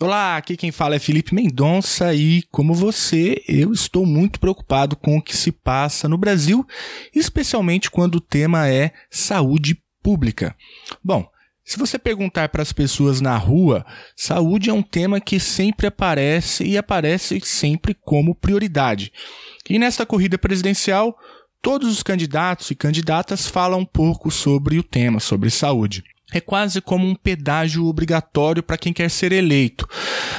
Olá, aqui quem fala é Felipe Mendonça e, como você, eu estou muito preocupado com o que se passa no Brasil, especialmente quando o tema é saúde pública. Bom, se você perguntar para as pessoas na rua, saúde é um tema que sempre aparece e aparece sempre como prioridade. E nesta corrida presidencial, todos os candidatos e candidatas falam um pouco sobre o tema, sobre saúde é quase como um pedágio obrigatório para quem quer ser eleito.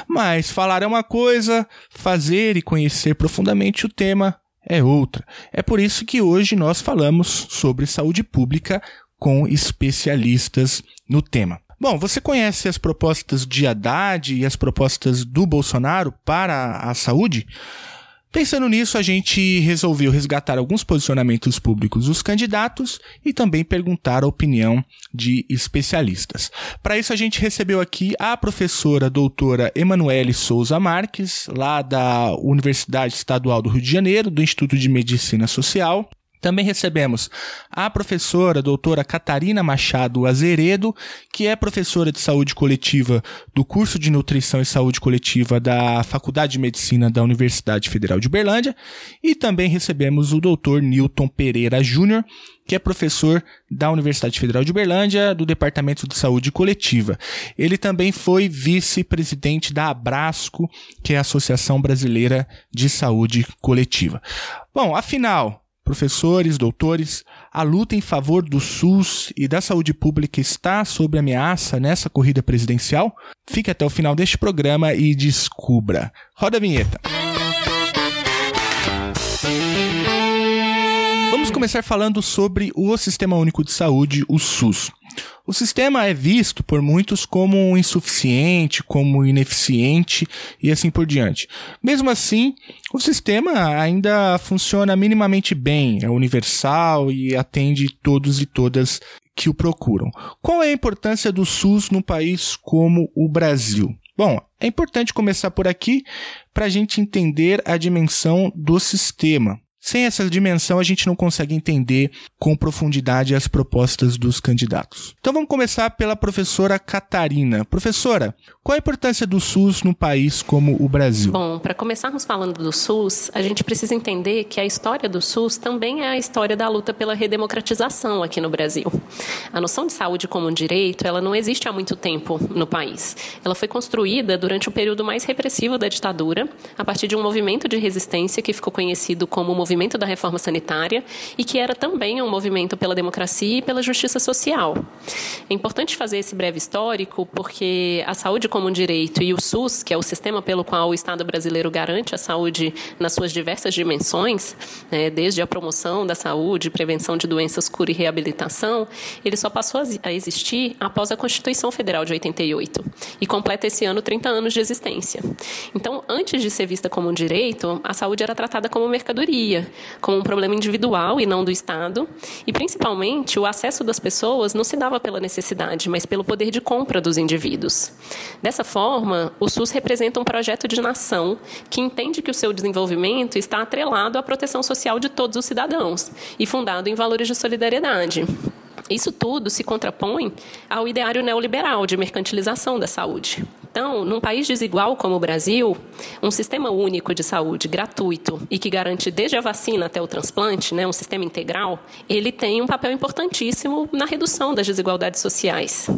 Mas falar é uma coisa, fazer e conhecer profundamente o tema é outra. É por isso que hoje nós falamos sobre saúde pública com especialistas no tema. Bom, você conhece as propostas de Haddad e as propostas do Bolsonaro para a saúde? Pensando nisso, a gente resolveu resgatar alguns posicionamentos públicos dos candidatos e também perguntar a opinião de especialistas. Para isso, a gente recebeu aqui a professora doutora Emanuele Souza Marques, lá da Universidade Estadual do Rio de Janeiro, do Instituto de Medicina Social, também recebemos a professora a doutora Catarina Machado Azeredo, que é professora de saúde coletiva do curso de nutrição e saúde coletiva da Faculdade de Medicina da Universidade Federal de Uberlândia, e também recebemos o doutor Newton Pereira Júnior, que é professor da Universidade Federal de Uberlândia, do Departamento de Saúde Coletiva. Ele também foi vice-presidente da Abrasco, que é a Associação Brasileira de Saúde Coletiva. Bom, afinal, Professores, doutores, a luta em favor do SUS e da saúde pública está sob ameaça nessa corrida presidencial? Fique até o final deste programa e descubra. Roda a vinheta. Vamos começar falando sobre o Sistema Único de Saúde, o SUS. O sistema é visto por muitos como insuficiente, como ineficiente e assim por diante. Mesmo assim, o sistema ainda funciona minimamente bem, é universal e atende todos e todas que o procuram. Qual é a importância do SUS num país como o Brasil? Bom, é importante começar por aqui para a gente entender a dimensão do sistema. Sem essa dimensão, a gente não consegue entender com profundidade as propostas dos candidatos. Então vamos começar pela professora Catarina. Professora, qual a importância do SUS num país como o Brasil? Bom, para começarmos falando do SUS, a gente precisa entender que a história do SUS também é a história da luta pela redemocratização aqui no Brasil. A noção de saúde como um direito, ela não existe há muito tempo no país. Ela foi construída durante o período mais repressivo da ditadura, a partir de um movimento de resistência que ficou conhecido como o movimento da reforma sanitária e que era também um movimento pela democracia e pela justiça social. É importante fazer esse breve histórico porque a saúde como um direito e o SUS, que é o sistema pelo qual o Estado brasileiro garante a saúde nas suas diversas dimensões, né, desde a promoção da saúde, prevenção de doenças, cura e reabilitação, ele só passou a existir após a Constituição Federal de 88 e completa esse ano 30 anos de existência. Então, antes de ser vista como um direito, a saúde era tratada como mercadoria, como um problema individual e não do Estado, e principalmente o acesso das pessoas não se dava pela necessidade, mas pelo poder de compra dos indivíduos. Dessa forma, o SUS representa um projeto de nação que entende que o seu desenvolvimento está atrelado à proteção social de todos os cidadãos e fundado em valores de solidariedade. Isso tudo se contrapõe ao ideário neoliberal de mercantilização da saúde. Então, num país desigual como o Brasil, um sistema único de saúde gratuito e que garante desde a vacina até o transplante, né, um sistema integral, ele tem um papel importantíssimo na redução das desigualdades sociais.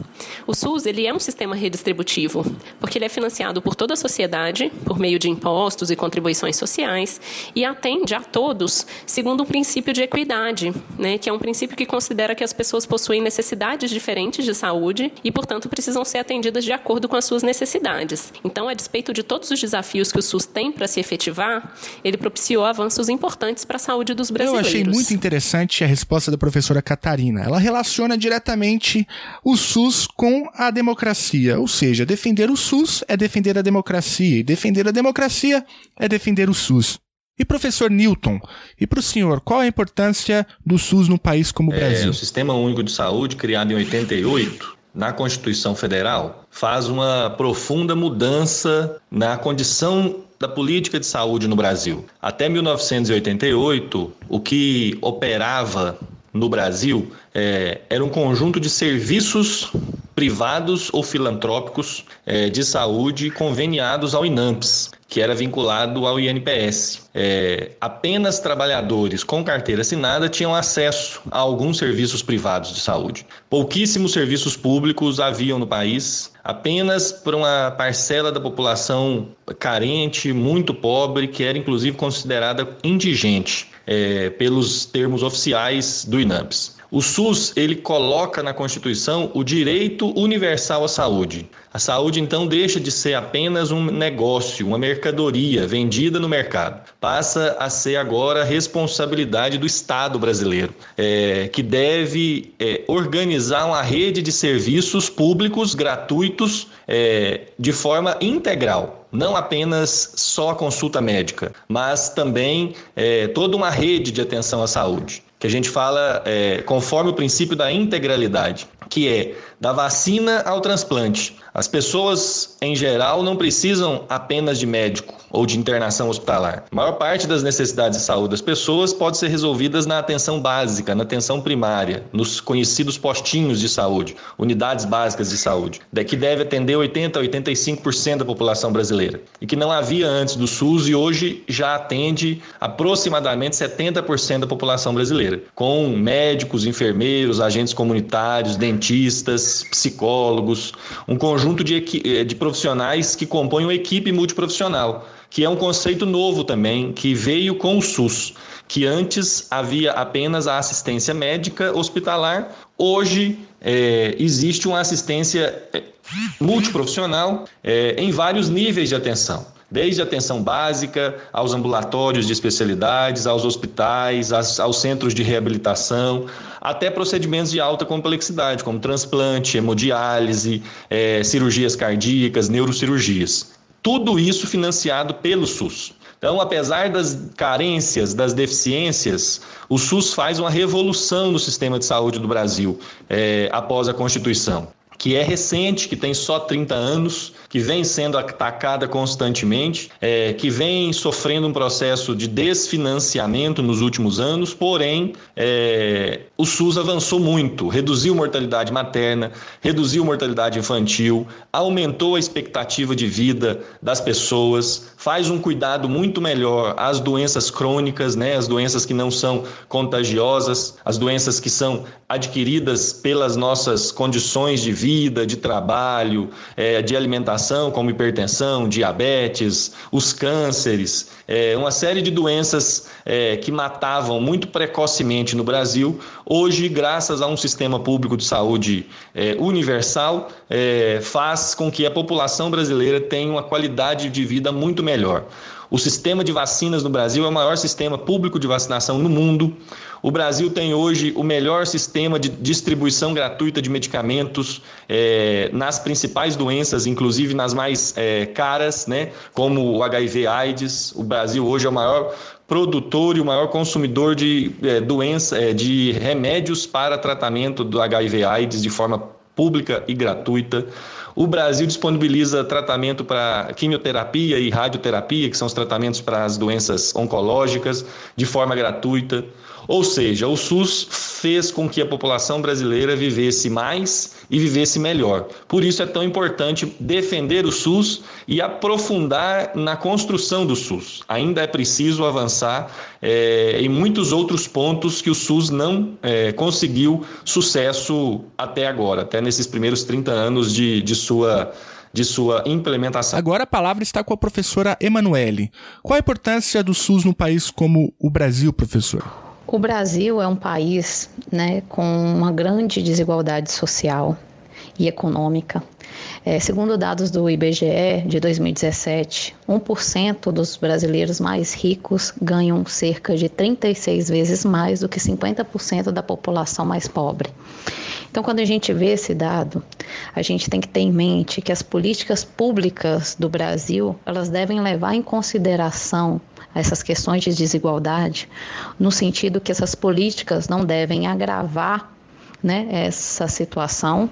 O SUS ele é um sistema redistributivo, porque ele é financiado por toda a sociedade, por meio de impostos e contribuições sociais, e atende a todos segundo um princípio de equidade, né, que é um princípio que considera que as pessoas possuem necessidades diferentes de saúde e, portanto, precisam ser atendidas de acordo com as suas necessidades. Então, a despeito de todos os desafios que o SUS tem para se efetivar, ele propiciou avanços importantes para a saúde dos brasileiros. Eu achei muito interessante a resposta da professora Catarina. Ela relaciona diretamente o SUS com a democracia, ou seja, defender o SUS é defender a democracia, e defender a democracia é defender o SUS. E professor Newton, e para o senhor, qual a importância do SUS num país como o é, Brasil? O Sistema Único de Saúde, criado em 88, na Constituição Federal faz uma profunda mudança na condição da política de saúde no Brasil. Até 1988, o que operava no Brasil é, era um conjunto de serviços privados ou filantrópicos é, de saúde conveniados ao INAMPS, que era vinculado ao INPS. É, apenas trabalhadores com carteira assinada tinham acesso a alguns serviços privados de saúde. Pouquíssimos serviços públicos haviam no país, apenas para uma parcela da população carente, muito pobre, que era inclusive considerada indigente é, pelos termos oficiais do INAMPS. O SUS ele coloca na Constituição o direito universal à saúde. A saúde então deixa de ser apenas um negócio, uma mercadoria vendida no mercado. Passa a ser agora responsabilidade do Estado brasileiro, é, que deve é, organizar uma rede de serviços públicos gratuitos é, de forma integral não apenas só a consulta médica, mas também é, toda uma rede de atenção à saúde que a gente fala é, conforme o princípio da integralidade, que é da vacina ao transplante. As pessoas, em geral, não precisam apenas de médico ou de internação hospitalar. A maior parte das necessidades de saúde das pessoas pode ser resolvidas na atenção básica, na atenção primária, nos conhecidos postinhos de saúde, unidades básicas de saúde, que deve atender 80 a 85% da população brasileira e que não havia antes do SUS e hoje já atende aproximadamente 70% da população brasileira, com médicos, enfermeiros, agentes comunitários, dentistas, psicólogos, um conjunto de, eh, de profissionais que compõem uma equipe multiprofissional, que é um conceito novo também, que veio com o SUS, que antes havia apenas a assistência médica hospitalar, hoje é, existe uma assistência multiprofissional é, em vários níveis de atenção desde a atenção básica aos ambulatórios de especialidades, aos hospitais, aos, centros de reabilitação, até procedimentos de alta complexidade, como transplante, hemodiálise, é, cirurgias cardíacas, neurocirurgias. Tudo isso financiado pelo SUS. Então, apesar das carências, das deficiências, o SUS faz uma revolução no sistema de saúde do Brasil é, após a Constituição que é recente, que tem só 30 anos, que vem sendo atacada constantemente, é, que vem sofrendo um processo de desfinanciamento nos últimos anos, porém é, o SUS avançou muito, reduziu mortalidade materna, reduziu mortalidade infantil, aumentou a expectativa de vida das pessoas, faz um cuidado muito melhor às doenças crônicas, né, as doenças que não são contagiosas, as doenças que são adquiridas pelas nossas condições de vida, de trabalho, é, de alimentação, como hipertensão, diabetes, os cânceres, é, uma série de doenças é, que matavam muito precocemente no Brasil. Hoje, graças a um sistema público de saúde é, universal, é, faz com que a população brasileira tenha uma qualidade de vida muito melhor. O sistema de vacinas no Brasil é o maior sistema público de vacinação no mundo. O Brasil tem hoje o melhor sistema de distribuição gratuita de medicamentos é, nas principais doenças, inclusive nas mais é, caras, né, como o HIV/AIDS. O Brasil hoje é o maior produtor e o maior consumidor de é, doença, é, de remédios para tratamento do HIV/AIDS de forma pública e gratuita. O Brasil disponibiliza tratamento para quimioterapia e radioterapia, que são os tratamentos para as doenças oncológicas, de forma gratuita. Ou seja, o SUS fez com que a população brasileira vivesse mais e vivesse melhor. Por isso é tão importante defender o SUS e aprofundar na construção do SUS. Ainda é preciso avançar é, em muitos outros pontos que o SUS não é, conseguiu sucesso até agora, até nesses primeiros 30 anos de, de sua de sua implementação. Agora a palavra está com a professora Emanuele. Qual a importância do SUS no país como o Brasil, professor? O Brasil é um país né, com uma grande desigualdade social e econômica. É, segundo dados do IBGE de 2017, 1% dos brasileiros mais ricos ganham cerca de 36 vezes mais do que 50% da população mais pobre. Então, quando a gente vê esse dado, a gente tem que ter em mente que as políticas públicas do Brasil, elas devem levar em consideração essas questões de desigualdade, no sentido que essas políticas não devem agravar né, essa situação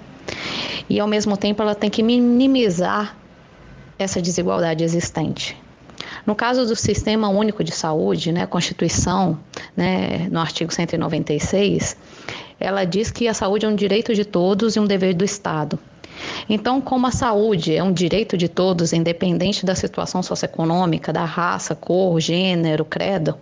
e, ao mesmo tempo, ela tem que minimizar essa desigualdade existente. No caso do Sistema Único de Saúde, né, a Constituição, né, no artigo 196, ela diz que a saúde é um direito de todos e um dever do Estado. Então, como a saúde é um direito de todos, independente da situação socioeconômica, da raça, cor, gênero, credo,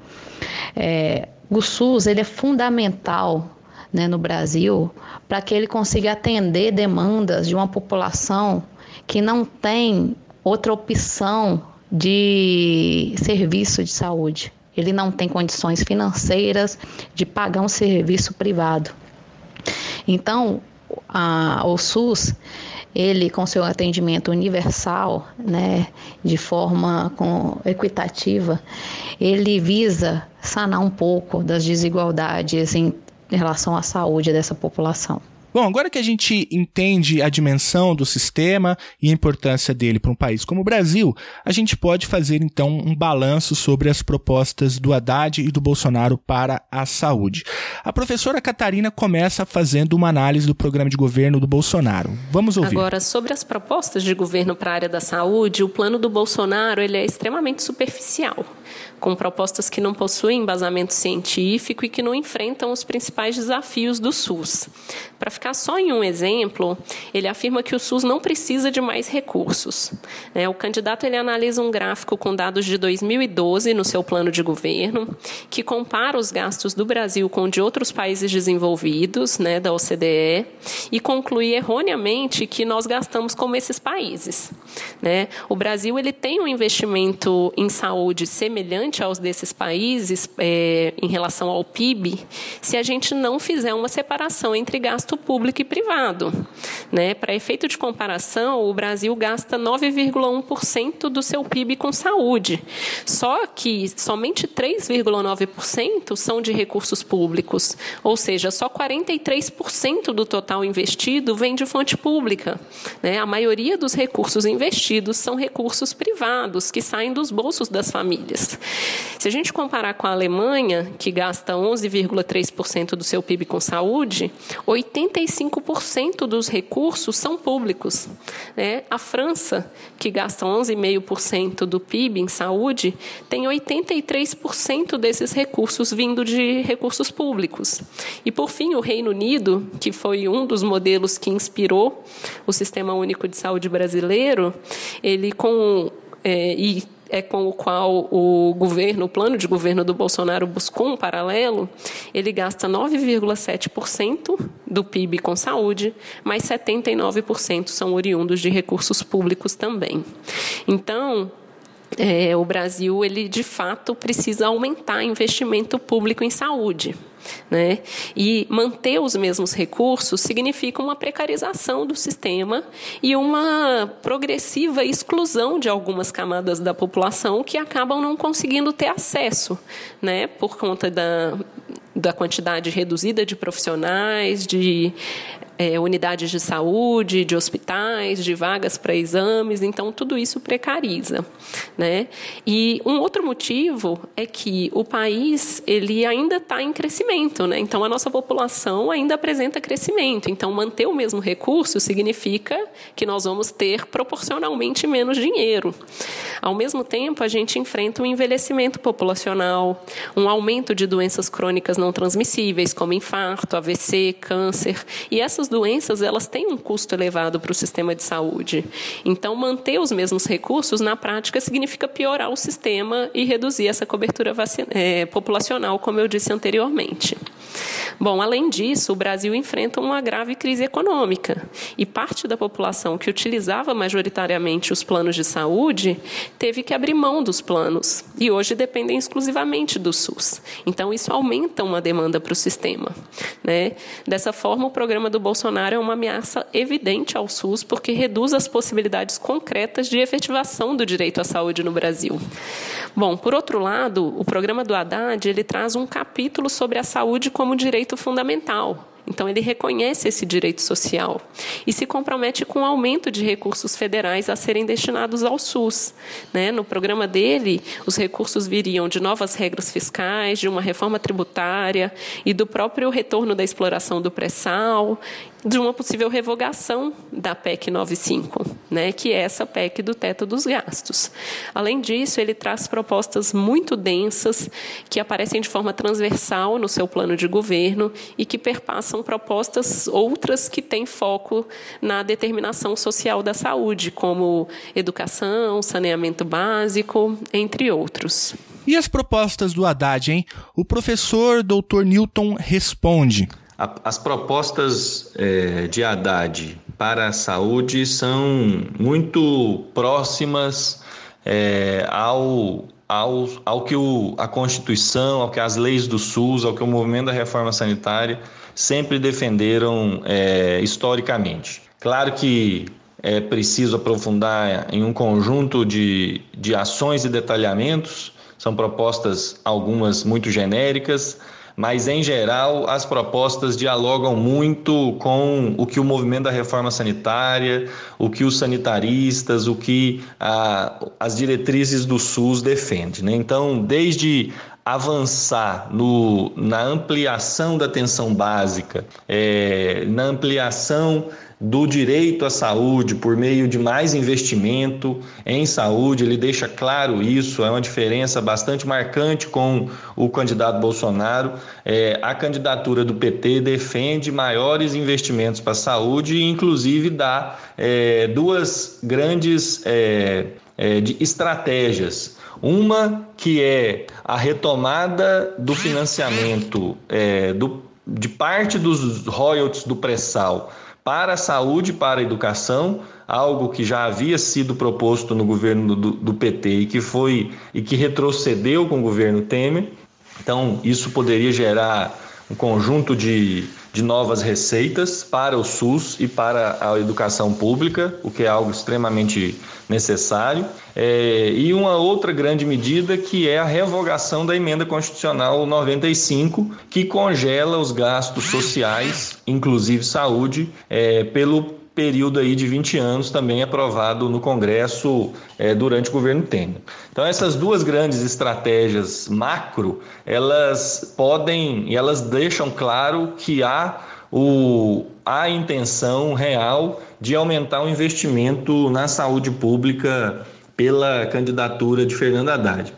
é, o SUS ele é fundamental né, no Brasil para que ele consiga atender demandas de uma população que não tem outra opção de serviço de saúde. Ele não tem condições financeiras de pagar um serviço privado. Então, a, o SUS, ele com seu atendimento universal, né, de forma com, equitativa, ele visa sanar um pouco das desigualdades em relação à saúde dessa população. Bom, agora que a gente entende a dimensão do sistema e a importância dele para um país como o Brasil, a gente pode fazer então um balanço sobre as propostas do Haddad e do Bolsonaro para a saúde. A professora Catarina começa fazendo uma análise do programa de governo do Bolsonaro. Vamos ouvir. Agora, sobre as propostas de governo para a área da saúde, o plano do Bolsonaro ele é extremamente superficial com propostas que não possuem embasamento científico e que não enfrentam os principais desafios do SUS. Para ficar só em um exemplo, ele afirma que o SUS não precisa de mais recursos. Né? O candidato ele analisa um gráfico com dados de 2012 no seu plano de governo, que compara os gastos do Brasil com de outros países desenvolvidos, né, da OCDE, e conclui erroneamente que nós gastamos como esses países. Né? O Brasil ele tem um investimento em saúde semelhante semelhante aos desses países é, em relação ao PIB se a gente não fizer uma separação entre gasto público e privado. Né? Para efeito de comparação, o Brasil gasta 9,1% do seu PIB com saúde. Só que somente 3,9% são de recursos públicos, ou seja, só 43% do total investido vem de fonte pública. Né? A maioria dos recursos investidos são recursos privados que saem dos bolsos das famílias. Se a gente comparar com a Alemanha, que gasta 11,3% do seu PIB com saúde, 85% dos recursos são públicos. Né? A França, que gasta 11,5% do PIB em saúde, tem 83% desses recursos vindo de recursos públicos. E, por fim, o Reino Unido, que foi um dos modelos que inspirou o Sistema Único de Saúde brasileiro, ele com é, e é com o qual o governo, o plano de governo do Bolsonaro buscou um paralelo, ele gasta 9,7% do PIB com saúde, mas 79% são oriundos de recursos públicos também. Então, é, o Brasil, ele de fato precisa aumentar investimento público em saúde. Né? E manter os mesmos recursos significa uma precarização do sistema e uma progressiva exclusão de algumas camadas da população que acabam não conseguindo ter acesso, né? por conta da, da quantidade reduzida de profissionais, de é, unidades de saúde, de hospitais, de vagas para exames, então tudo isso precariza, né? E um outro motivo é que o país ele ainda está em crescimento, né? Então a nossa população ainda apresenta crescimento, então manter o mesmo recurso significa que nós vamos ter proporcionalmente menos dinheiro. Ao mesmo tempo, a gente enfrenta um envelhecimento populacional, um aumento de doenças crônicas não transmissíveis, como infarto, AVC, câncer, e essas essas doenças elas têm um custo elevado para o sistema de saúde. Então, manter os mesmos recursos, na prática, significa piorar o sistema e reduzir essa cobertura é, populacional, como eu disse anteriormente. Bom, além disso, o Brasil enfrenta uma grave crise econômica e parte da população que utilizava majoritariamente os planos de saúde teve que abrir mão dos planos e hoje dependem exclusivamente do SUS. Então, isso aumenta uma demanda para o sistema. Né? Dessa forma, o programa do Bolsonaro é uma ameaça evidente ao SUS porque reduz as possibilidades concretas de efetivação do direito à saúde no Brasil. Bom, por outro lado, o programa do Haddad ele traz um capítulo sobre a saúde como direito fundamental. Então, ele reconhece esse direito social e se compromete com o aumento de recursos federais a serem destinados ao SUS. Né? No programa dele, os recursos viriam de novas regras fiscais, de uma reforma tributária e do próprio retorno da exploração do pré-sal de uma possível revogação da PEC 95, né, que é essa PEC do teto dos gastos. Além disso, ele traz propostas muito densas que aparecem de forma transversal no seu plano de governo e que perpassam propostas outras que têm foco na determinação social da saúde, como educação, saneamento básico, entre outros. E as propostas do Haddad, hein? O professor Dr. Newton responde. As propostas é, de Haddad para a saúde são muito próximas é, ao, ao, ao que o, a Constituição, ao que as leis do SUS, ao que o movimento da reforma sanitária sempre defenderam é, historicamente. Claro que é preciso aprofundar em um conjunto de, de ações e detalhamentos, são propostas algumas muito genéricas, mas em geral as propostas dialogam muito com o que o movimento da reforma sanitária, o que os sanitaristas, o que a, as diretrizes do SUS defendem. Né? Então, desde avançar no, na ampliação da atenção básica, é, na ampliação do direito à saúde por meio de mais investimento em saúde. Ele deixa claro isso, é uma diferença bastante marcante com o candidato Bolsonaro. É, a candidatura do PT defende maiores investimentos para a saúde e, inclusive, dá é, duas grandes é, é de estratégias. Uma que é a retomada do financiamento é, do, de parte dos royalties do pré-sal para a saúde e para a educação, algo que já havia sido proposto no governo do, do, PT e que foi e que retrocedeu com o governo Temer. Então, isso poderia gerar um conjunto de, de novas receitas para o SUS e para a educação pública, o que é algo extremamente necessário. É, e uma outra grande medida que é a revogação da emenda constitucional 95, que congela os gastos sociais, inclusive saúde, é, pelo período aí de 20 anos também aprovado no Congresso é, durante o governo Temer. Então essas duas grandes estratégias macro, elas podem e elas deixam claro que há o, a intenção real de aumentar o investimento na saúde pública pela candidatura de Fernando Haddad.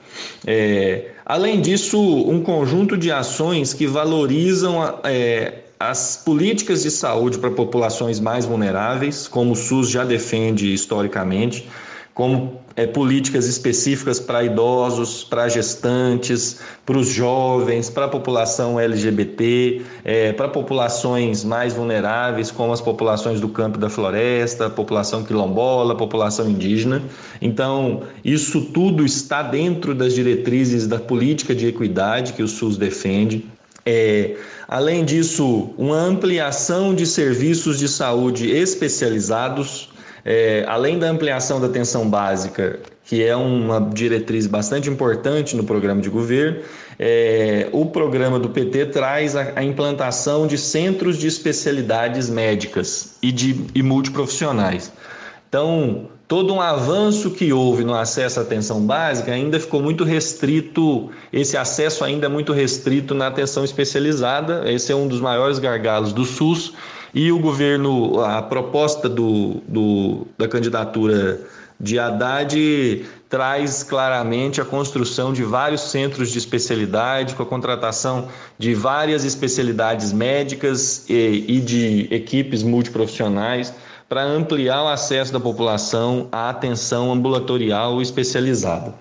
É, além disso, um conjunto de ações que valorizam é, as políticas de saúde para populações mais vulneráveis, como o SUS já defende historicamente, como é, políticas específicas para idosos, para gestantes, para os jovens, para a população LGBT, é, para populações mais vulneráveis, como as populações do campo da floresta, população quilombola, população indígena. Então, isso tudo está dentro das diretrizes da política de equidade que o SUS defende. É, além disso, uma ampliação de serviços de saúde especializados é, além da ampliação da atenção básica, que é uma diretriz bastante importante no programa de governo, é, o programa do PT traz a, a, implantação de centros de especialidades médicas e, de, e multiprofissionais. Então, todo um avanço que houve no acesso à atenção básica ainda ficou muito restrito, esse acesso ainda é muito restrito na atenção especializada, esse é um dos maiores gargalos do SUS, e o governo, a proposta do, do, da candidatura de Haddad traz claramente a construção de vários centros de especialidade, com a contratação de várias especialidades médicas e, e de equipes multiprofissionais para ampliar o acesso da população à atenção ambulatorial especializada.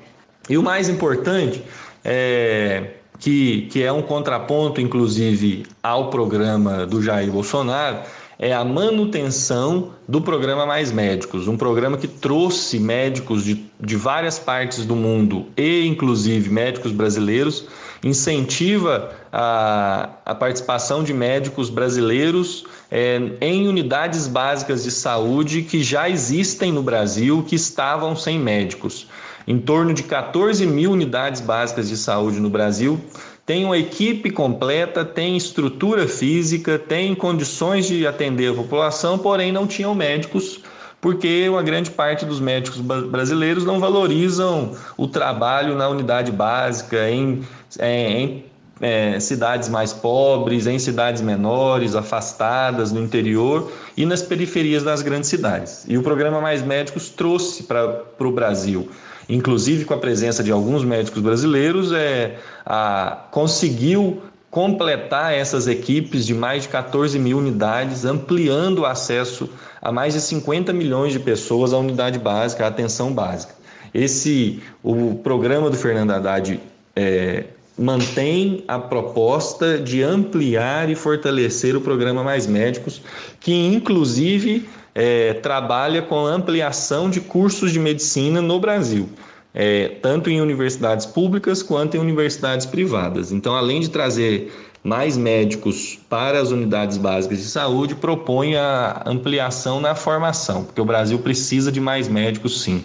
E o mais importante é que, que é um contraponto, inclusive, ao programa do Jair Bolsonaro, é a manutenção do programa Mais Médicos, um programa que trouxe médicos de, de várias partes do mundo e, inclusive, médicos brasileiros, incentiva a, a participação de médicos brasileiros é, em unidades básicas de saúde que já existem no Brasil, que estavam sem médicos. Em torno de 14 mil unidades básicas de saúde no Brasil, tem uma equipe completa, tem estrutura física, tem condições de atender a população, porém não tinham médicos, porque uma grande parte dos médicos brasileiros não valorizam o trabalho na unidade básica, em, é, em é, cidades mais pobres, em cidades menores, afastadas, no interior e nas periferias das grandes cidades. E o programa Mais Médicos trouxe para o Brasil, inclusive com a presença de alguns médicos brasileiros, é, a, conseguiu completar essas equipes de mais de 14 mil unidades, ampliando o acesso a mais de 50 milhões de pessoas à unidade básica, à atenção básica. Esse, o programa do Fernando Haddad é, mantém a proposta de ampliar e fortalecer o programa Mais Médicos, que inclusive é, trabalha com ampliação de cursos de medicina no Brasil é, tanto em universidades públicas quanto em universidades privadas. Então, além de trazer mais médicos para as unidades básicas de saúde, propõe a ampliação na formação, porque o Brasil precisa de mais médicos, sim.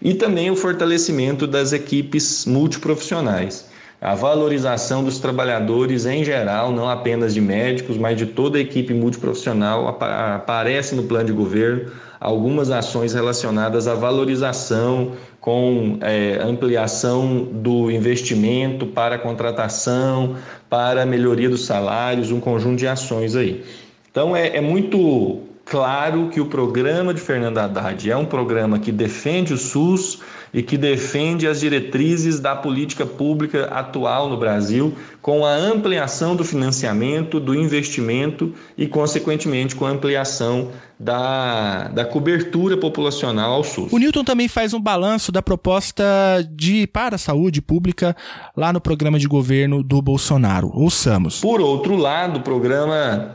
E também o fortalecimento das equipes multiprofissionais. A valorização dos trabalhadores em geral, não apenas de médicos, mas de toda a equipe multiprofissional, aparece no plano de governo algumas ações relacionadas à valorização com é, ampliação do investimento para contratação, para melhoria dos salários, um conjunto de ações aí. Então é, é muito claro que o programa de Fernando Haddad é um programa que defende o SUS e que defende as diretrizes da política pública atual no Brasil, com a ampliação do financiamento, do investimento e, consequentemente, com a ampliação da, da cobertura populacional ao SUS. O Newton também faz um balanço da proposta de para a saúde pública lá no programa de governo do Bolsonaro. Ouçamos. Por outro lado, o programa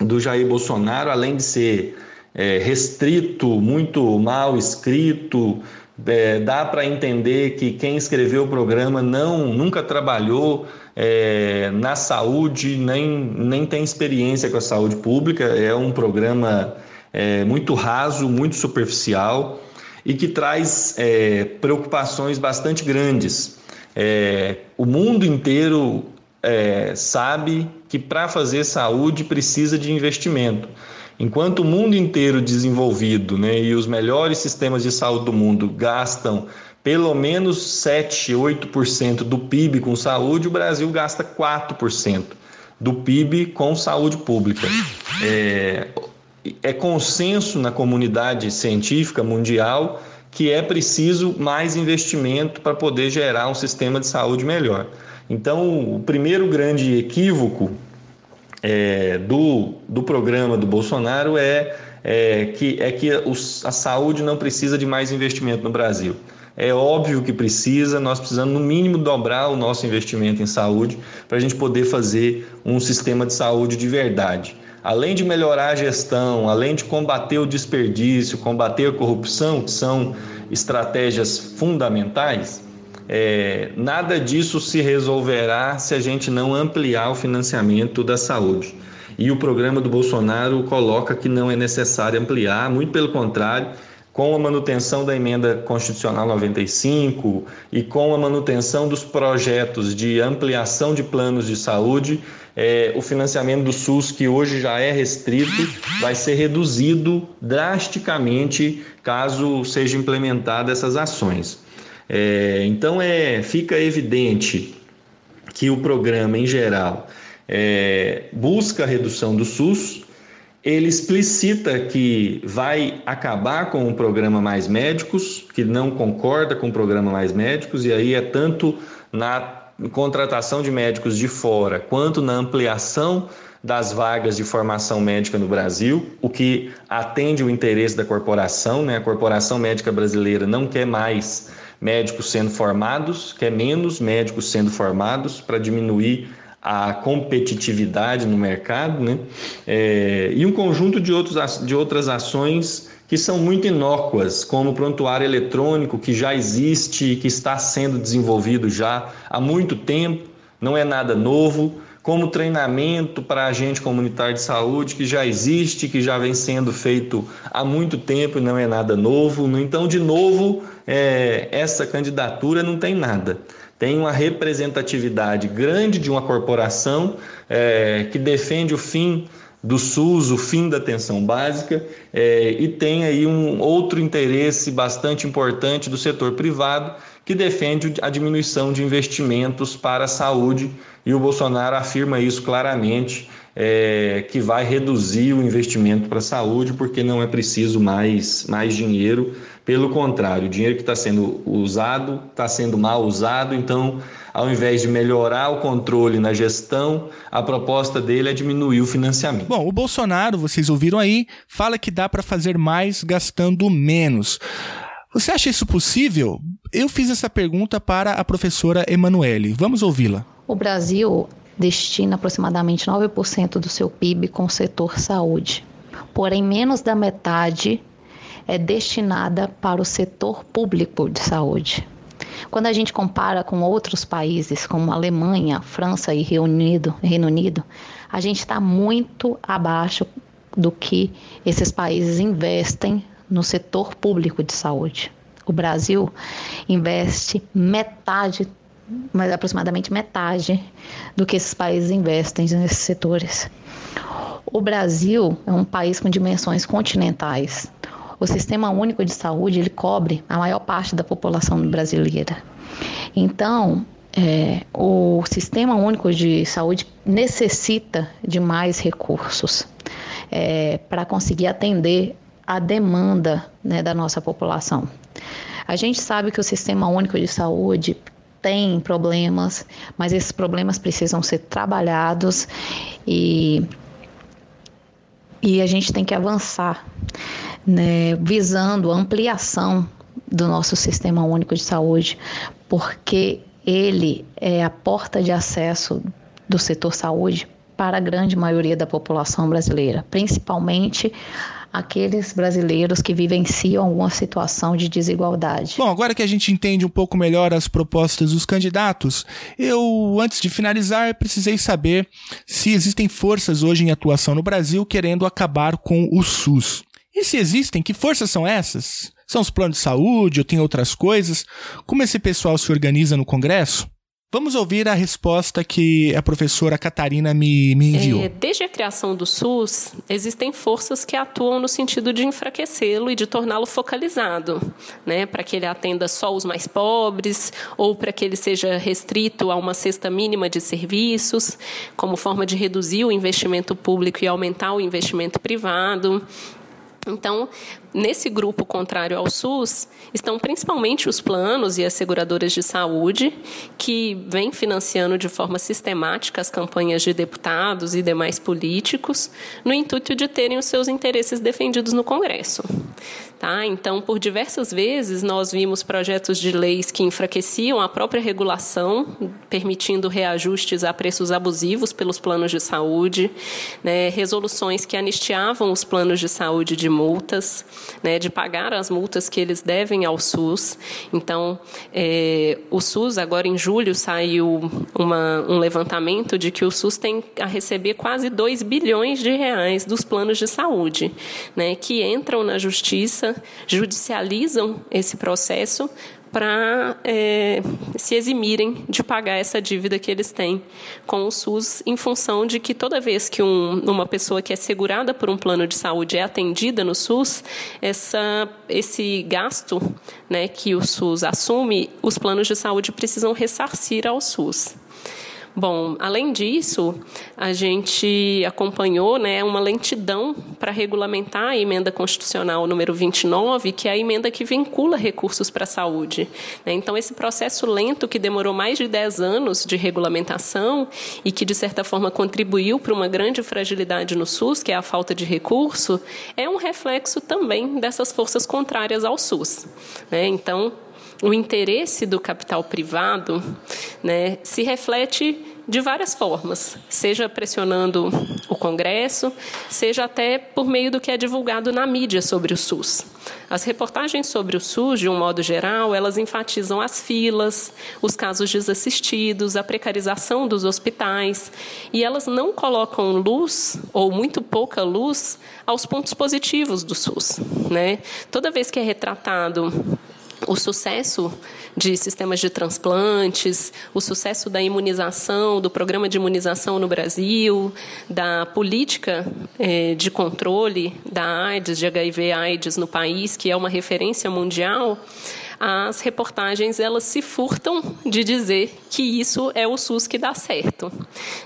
do Jair Bolsonaro, além de ser é, restrito, muito mal escrito, é, dá para entender que quem escreveu o programa não nunca trabalhou é, na saúde, nem, nem tem experiência com a saúde pública. É um programa é, muito raso, muito superficial e que traz é, preocupações bastante grandes. É, o mundo inteiro é, sabe que para fazer saúde precisa de investimento. Enquanto o mundo inteiro desenvolvido né, e os melhores sistemas de saúde do mundo gastam pelo menos 7, 8% do PIB com saúde, o Brasil gasta 4% do PIB com saúde pública. É, é consenso na comunidade científica mundial que é preciso mais investimento para poder gerar um sistema de saúde melhor. Então, o primeiro grande equívoco é, do, do programa do Bolsonaro é, é que, é que os, a saúde não precisa de mais investimento no Brasil. É óbvio que precisa, nós precisamos, no mínimo, dobrar o nosso investimento em saúde para a gente poder fazer um sistema de saúde de verdade. Além de melhorar a gestão, além de combater o desperdício, combater a corrupção, que são estratégias fundamentais, é, nada disso se resolverá se a gente não ampliar o financiamento da saúde. E o programa do Bolsonaro coloca que não é necessário ampliar, muito pelo contrário, com a manutenção da emenda constitucional 95 e com a manutenção dos projetos de ampliação de planos de saúde, é, o financiamento do SUS, que hoje já é restrito, vai ser reduzido drasticamente caso sejam implementadas essas ações. É, então é, fica evidente que o programa em geral é, busca a redução do SUS, ele explicita que vai acabar com o programa Mais Médicos, que não concorda com o programa Mais Médicos, e aí é tanto na contratação de médicos de fora quanto na ampliação das vagas de formação médica no Brasil, o que atende o interesse da corporação, né? A corporação médica brasileira não quer mais médicos sendo formados, quer menos médicos sendo formados para diminuir a competitividade no mercado, né? É, e um conjunto de, outros, de outras ações que são muito inócuas, como o prontuário eletrônico, que já existe, que está sendo desenvolvido já há muito tempo, não é nada novo, como treinamento para agente comunitário de saúde, que já existe, que já vem sendo feito há muito tempo e não é nada novo. Então, de novo, é, essa candidatura não tem nada. Tem uma representatividade grande de uma corporação é, que defende o fim do SUS, o fim da atenção básica, é, e tem aí um outro interesse bastante importante do setor privado que defende a diminuição de investimentos para a saúde, e o Bolsonaro afirma isso claramente, é, que vai reduzir o investimento para a saúde, porque não é preciso mais, mais dinheiro, pelo contrário, o dinheiro que está sendo usado está sendo mal usado, então ao invés de melhorar o controle na gestão, a proposta dele é diminuir o financiamento. Bom, o Bolsonaro, vocês ouviram aí, fala que dá para fazer mais gastando menos. Você acha isso possível? Eu fiz essa pergunta para a professora Emanuele. Vamos ouvi-la. O Brasil destina aproximadamente 9% do seu PIB com o setor saúde. Porém, menos da metade é destinada para o setor público de saúde. Quando a gente compara com outros países, como Alemanha, França e Reino Unido, Reino Unido a gente está muito abaixo do que esses países investem no setor público de saúde. O Brasil investe metade, mas aproximadamente metade do que esses países investem nesses setores. O Brasil é um país com dimensões continentais. O Sistema Único de Saúde ele cobre a maior parte da população brasileira. Então, é, o Sistema Único de Saúde necessita de mais recursos é, para conseguir atender a demanda né, da nossa população. A gente sabe que o Sistema Único de Saúde tem problemas, mas esses problemas precisam ser trabalhados e, e a gente tem que avançar né, visando a ampliação do nosso sistema único de saúde, porque ele é a porta de acesso do setor saúde para a grande maioria da população brasileira, principalmente aqueles brasileiros que vivenciam alguma situação de desigualdade. Bom, agora que a gente entende um pouco melhor as propostas dos candidatos, eu, antes de finalizar, precisei saber se existem forças hoje em atuação no Brasil querendo acabar com o SUS. E se existem, que forças são essas? São os planos de saúde ou tem outras coisas? Como esse pessoal se organiza no Congresso? Vamos ouvir a resposta que a professora Catarina me, me enviou. É, desde a criação do SUS, existem forças que atuam no sentido de enfraquecê-lo e de torná-lo focalizado, né, para que ele atenda só os mais pobres ou para que ele seja restrito a uma cesta mínima de serviços, como forma de reduzir o investimento público e aumentar o investimento privado. Então, nesse grupo contrário ao SUS, estão principalmente os planos e as seguradoras de saúde, que vêm financiando de forma sistemática as campanhas de deputados e demais políticos, no intuito de terem os seus interesses defendidos no Congresso. Tá? Então, por diversas vezes, nós vimos projetos de leis que enfraqueciam a própria regulação, permitindo reajustes a preços abusivos pelos planos de saúde, né? resoluções que anistiavam os planos de saúde de multas, né? de pagar as multas que eles devem ao SUS. Então, é, o SUS, agora em julho, saiu uma, um levantamento de que o SUS tem a receber quase 2 bilhões de reais dos planos de saúde, né? que entram na justiça judicializam esse processo para é, se eximirem de pagar essa dívida que eles têm com o SUS, em função de que toda vez que um, uma pessoa que é segurada por um plano de saúde é atendida no SUS, essa, esse gasto né, que o SUS assume, os planos de saúde precisam ressarcir ao SUS. Bom, além disso, a gente acompanhou né, uma lentidão para regulamentar a emenda constitucional número 29, que é a emenda que vincula recursos para a saúde. Né. Então, esse processo lento que demorou mais de 10 anos de regulamentação e que, de certa forma, contribuiu para uma grande fragilidade no SUS, que é a falta de recurso, é um reflexo também dessas forças contrárias ao SUS. Né. Então, o interesse do capital privado né, se reflete de várias formas, seja pressionando o Congresso, seja até por meio do que é divulgado na mídia sobre o SUS. As reportagens sobre o SUS, de um modo geral, elas enfatizam as filas, os casos desassistidos, a precarização dos hospitais, e elas não colocam luz, ou muito pouca luz, aos pontos positivos do SUS. Né? Toda vez que é retratado o sucesso de sistemas de transplantes, o sucesso da imunização, do programa de imunização no Brasil, da política eh, de controle da AIDS, de HIV/AIDS no país, que é uma referência mundial, as reportagens elas se furtam de dizer que isso é o SUS que dá certo,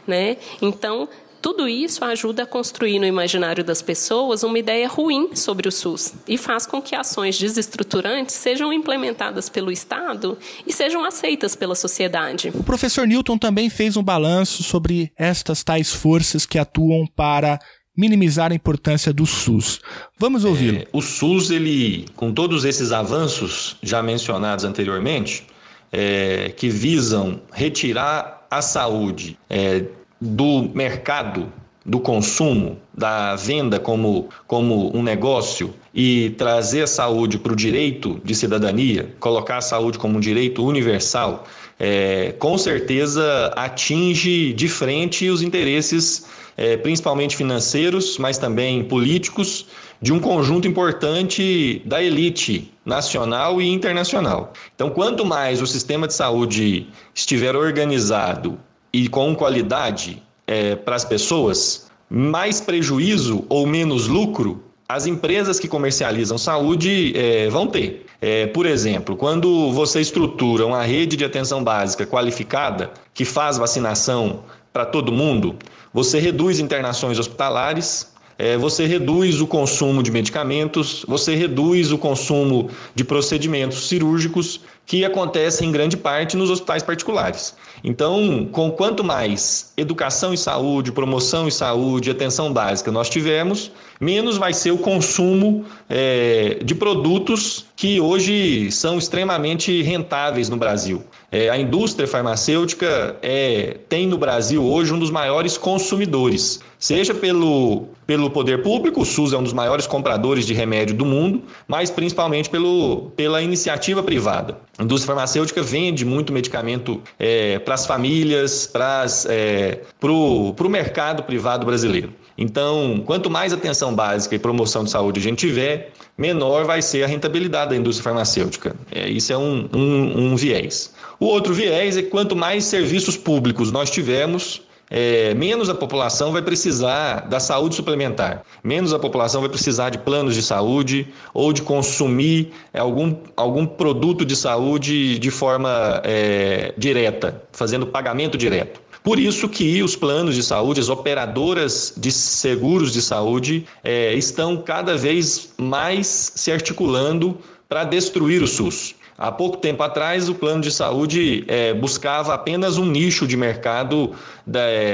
né? Então tudo isso ajuda a construir no imaginário das pessoas uma ideia ruim sobre o SUS e faz com que ações desestruturantes sejam implementadas pelo Estado e sejam aceitas pela sociedade. O professor Newton também fez um balanço sobre estas tais forças que atuam para minimizar a importância do SUS. Vamos ouvi-lo. É, o SUS, ele, com todos esses avanços já mencionados anteriormente, é, que visam retirar a saúde é, do mercado do consumo, da venda como, como um negócio e trazer a saúde para o direito de cidadania, colocar a saúde como um direito universal, é, com certeza atinge de frente os interesses, é, principalmente financeiros, mas também políticos, de um conjunto importante da elite nacional e internacional. Então, quanto mais o sistema de saúde estiver organizado e com qualidade é, para as pessoas, mais prejuízo ou menos lucro as empresas que comercializam saúde é, vão ter. É, por exemplo, quando você estrutura uma rede de atenção básica qualificada que faz vacinação para todo mundo, você reduz internações hospitalares, é, você reduz o consumo de medicamentos, você reduz o consumo de procedimentos cirúrgicos que acontecem em grande parte nos hospitais particulares. Então, com quanto mais educação e saúde, promoção e saúde, atenção básica nós tivermos, menos vai ser o consumo é, de produtos que hoje são extremamente rentáveis no Brasil. É, a indústria farmacêutica é, tem no Brasil hoje um dos maiores consumidores, seja pelo, pelo poder público, o SUS é um dos maiores compradores de remédio do mundo, mas principalmente pelo, pela iniciativa privada. A indústria farmacêutica vende muito medicamento é, para as famílias, para é, o mercado privado brasileiro. Então, quanto mais atenção básica e promoção de saúde a gente tiver, menor vai ser a rentabilidade da indústria farmacêutica. É, isso é um, um, um viés. O outro viés é que quanto mais serviços públicos nós tivermos, é, menos a população vai precisar da saúde suplementar, menos a população vai precisar de planos de saúde ou de consumir algum, algum produto de saúde de forma é, direta, fazendo pagamento direto. Por isso que os planos de saúde, as operadoras de seguros de saúde é, estão cada vez mais se articulando para destruir o SUS. Há pouco tempo atrás, o plano de saúde é, buscava apenas um nicho de mercado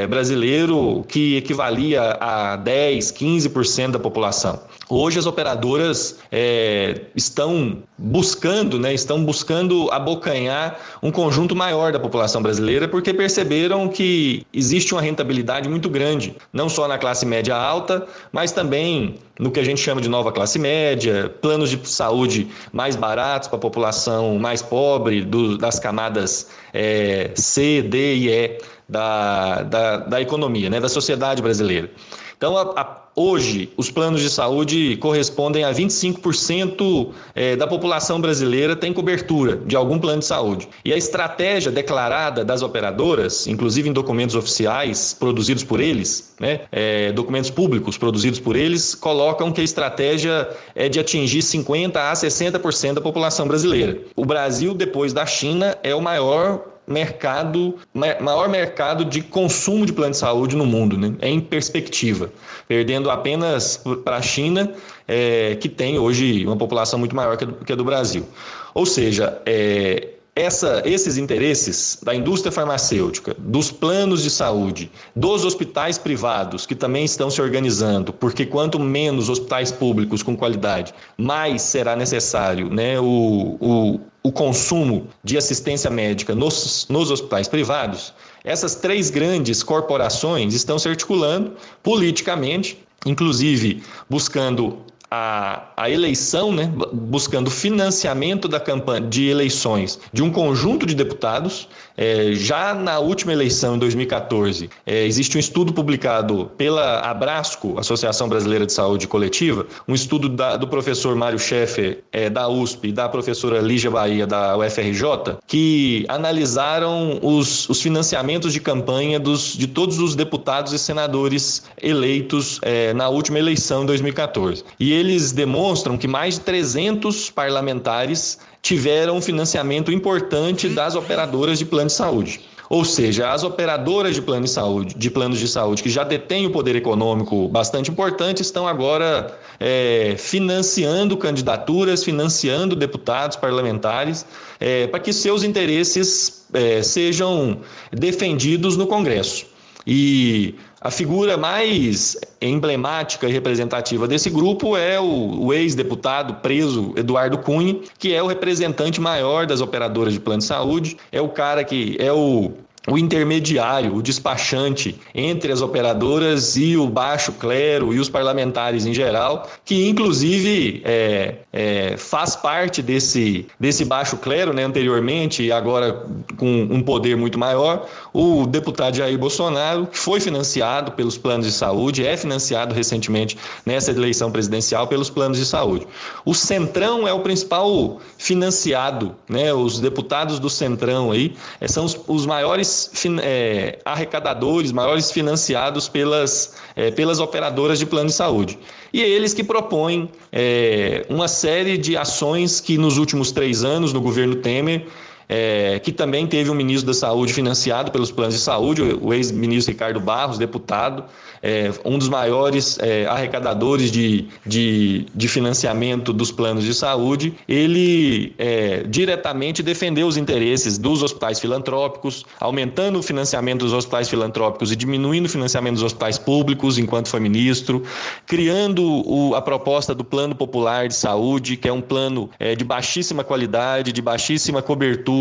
brasileiro que equivalia a 10, 15% da população. Hoje as operadoras é, estão buscando, né, estão buscando abocanhar um conjunto maior da população brasileira porque perceberam que existe uma rentabilidade muito grande, não só na classe média alta, mas também no que a gente chama de nova classe média, planos de saúde mais baratos para a população mais pobre, do, das camadas é, C, D e E da, da, da economia, né, da sociedade brasileira. Então, a, a, hoje, os planos de saúde correspondem a 25% é, da população brasileira tem cobertura de algum plano de saúde. E a estratégia declarada das operadoras, inclusive em documentos oficiais produzidos por eles, né, é, documentos públicos produzidos por eles, colocam que a estratégia é de atingir 50% a 60% da população brasileira. O Brasil, depois da China, é o maior mercado, maior mercado de consumo de plano de saúde no mundo, né? É em perspectiva, perdendo apenas para a China, é, que tem hoje uma população muito maior que a do, que a do Brasil. Ou seja, é, essa, esses interesses da indústria farmacêutica, dos planos de saúde, dos hospitais privados que também estão se organizando, porque quanto menos hospitais públicos com qualidade, mais será necessário né, o, o, o consumo de assistência médica nos, nos hospitais privados, essas três grandes corporações estão se articulando politicamente, inclusive buscando a, a eleição, né, buscando financiamento da campanha de eleições de um conjunto de deputados. É, já na última eleição, em 2014, é, existe um estudo publicado pela Abrasco, Associação Brasileira de Saúde Coletiva, um estudo da, do professor Mário Schaeffer, é, da USP, e da professora Lígia Bahia, da UFRJ, que analisaram os, os financiamentos de campanha dos, de todos os deputados e senadores eleitos é, na última eleição, em 2014. E eles demonstram que mais de 300 parlamentares tiveram um financiamento importante das operadoras de plano de saúde. Ou seja, as operadoras de plano de saúde, de planos de saúde que já detêm o poder econômico bastante importante, estão agora é, financiando candidaturas, financiando deputados, parlamentares, é, para que seus interesses é, sejam defendidos no Congresso. E a figura mais emblemática e representativa desse grupo é o, o ex-deputado preso Eduardo Cunha, que é o representante maior das operadoras de plano de saúde, é o cara que é o o intermediário, o despachante entre as operadoras e o baixo clero e os parlamentares em geral, que inclusive é, é, faz parte desse, desse baixo clero né, anteriormente e agora com um poder muito maior, o deputado Jair Bolsonaro, que foi financiado pelos planos de saúde, é financiado recentemente nessa eleição presidencial pelos planos de saúde. O Centrão é o principal financiado, né, os deputados do Centrão aí é, são os, os maiores é, arrecadadores, maiores financiados pelas, é, pelas operadoras de plano de saúde. E é eles que propõem é, uma série de ações que nos últimos três anos, no governo Temer, é, que também teve um ministro da Saúde financiado pelos planos de saúde, o ex-ministro Ricardo Barros, deputado, é, um dos maiores é, arrecadadores de, de, de, financiamento dos planos de saúde, ele é, diretamente defendeu os interesses dos hospitais filantrópicos, aumentando o financiamento dos hospitais filantrópicos e diminuindo o financiamento dos hospitais públicos enquanto foi ministro, criando o, a proposta do Plano Popular de Saúde, que é um plano é, de baixíssima qualidade, de baixíssima cobertura,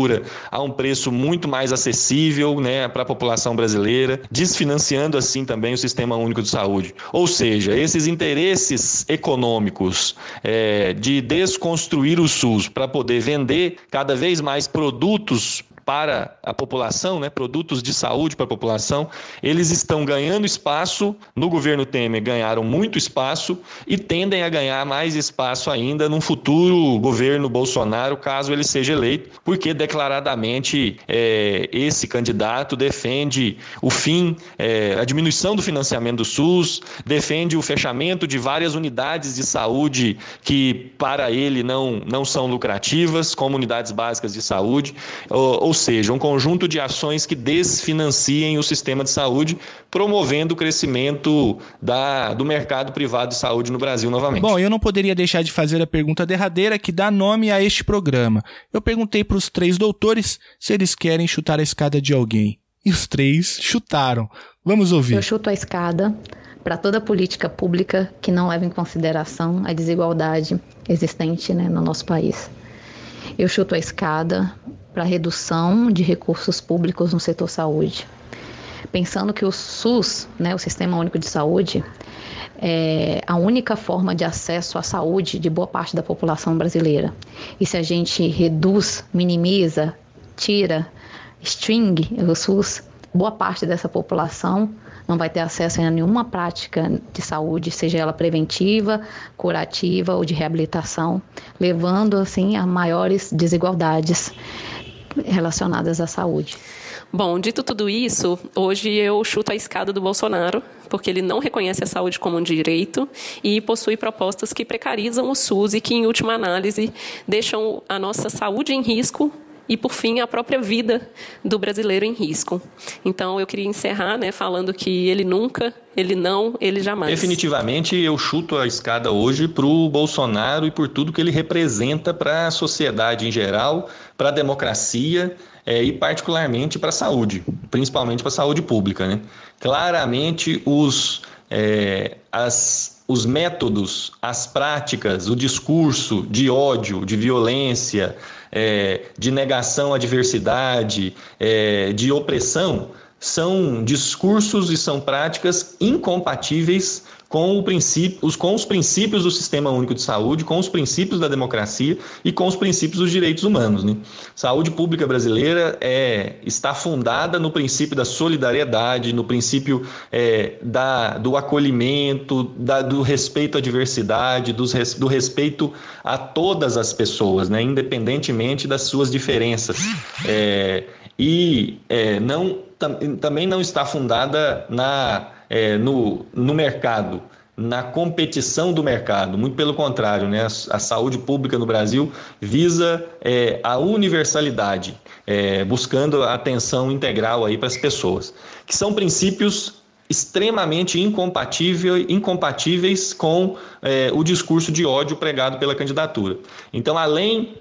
a um preço muito mais acessível né, para a população brasileira, desfinanciando assim também o sistema Sistema Único de Saúde. Ou seja, esses interesses econômicos é, de desconstruir o SUS para poder vender cada vez mais produtos para a população, né, produtos de saúde para a população, eles estão ganhando espaço. No governo Temer ganharam muito espaço e tendem a ganhar mais espaço ainda num futuro governo Bolsonaro, caso ele seja eleito, porque declaradamente é, esse candidato defende o fim, é, a diminuição do financiamento do SUS, defende o fechamento de várias unidades de saúde que para ele não, não são lucrativas, como unidades básicas de saúde, ou, ou seja, um conjunto de ações que desfinanciem o sistema de saúde, promovendo o crescimento da, do mercado privado de saúde no Brasil novamente. Bom, eu não poderia deixar de fazer a pergunta derradeira que dá nome a este programa. Eu perguntei para os três doutores se eles querem chutar a escada de alguém. E os três chutaram. Vamos ouvir. Eu chuto a escada para toda política pública que não leva em consideração a desigualdade existente né, no nosso país. Eu chuto a escada para redução de recursos públicos no setor saúde. Pensando que o SUS, né, o Sistema Único de Saúde, é a única forma de acesso à saúde de boa parte da população brasileira. E se a gente reduz, minimiza, tira, string o SUS, boa parte dessa população não vai ter acesso a nenhuma prática de saúde, seja ela preventiva, curativa ou de reabilitação, levando assim a maiores desigualdades relacionadas à saúde. Bom, dito tudo isso, hoje eu chuto a escada do Bolsonaro, porque ele não reconhece a saúde como um direito e possui propostas que precarizam o SUS e que, em última análise, deixam a nossa saúde em risco e, por fim, a própria vida do brasileiro em risco. Então, eu queria encerrar né, falando que ele nunca, ele não, ele jamais. Definitivamente, eu chuto a escada hoje para o Bolsonaro e por tudo que ele representa para a sociedade em geral, para a democracia é, e, particularmente, para a saúde, principalmente para a saúde pública. Né? Claramente, os, é, as os métodos, as práticas, o discurso de ódio, de violência, é, de negação à diversidade, é, de opressão, são discursos e são práticas incompatíveis com, o princípio, os, com os princípios do Sistema Único de Saúde, com os princípios da democracia e com os princípios dos direitos humanos. Né? Saúde pública brasileira é, está fundada no princípio da solidariedade, no princípio é, da, do acolhimento, da, do respeito à diversidade, do, do respeito a todas as pessoas, né? independentemente das suas diferenças. É, e é, não, tam, também não está fundada na é, no, no mercado, na competição do mercado. Muito pelo contrário, né? a, saúde pública no Brasil visa é, a universalidade, é, buscando a atenção integral para as pessoas, que são princípios extremamente incompatível, incompatíveis com é, o discurso de ódio pregado pela candidatura. Então, além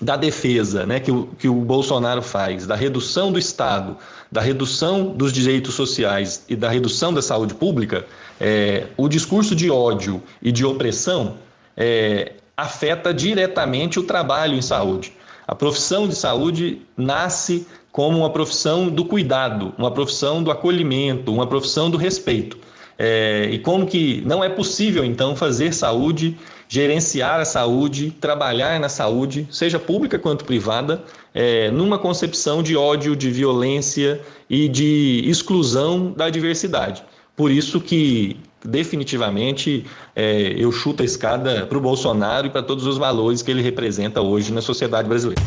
da defesa né, que, o, que o Bolsonaro faz, da redução do Estado, da redução dos direitos sociais e da redução da saúde pública, é, o discurso de ódio e de opressão é, afeta diretamente o trabalho em saúde. A profissão de saúde nasce como uma profissão do cuidado, uma profissão do acolhimento, uma profissão do respeito. É, e como que não é possível, então, fazer saúde gerenciar a saúde, trabalhar na saúde, seja pública quanto privada, é, numa concepção de ódio, de violência e de exclusão da diversidade. Por isso que definitivamente é, eu chuto a escada para o Bolsonaro e para todos os valores que ele representa hoje na sociedade brasileira.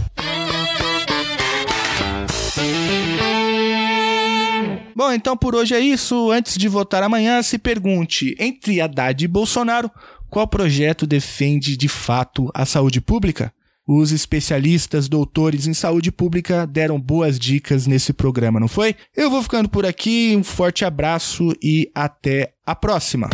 Bom, então por hoje é isso. Antes de votar amanhã, se pergunte: entre Haddad e Bolsonaro, qual projeto defende de fato a saúde pública? Os especialistas, doutores em saúde pública deram boas dicas nesse programa, não foi? Eu vou ficando por aqui, um forte abraço e até a próxima!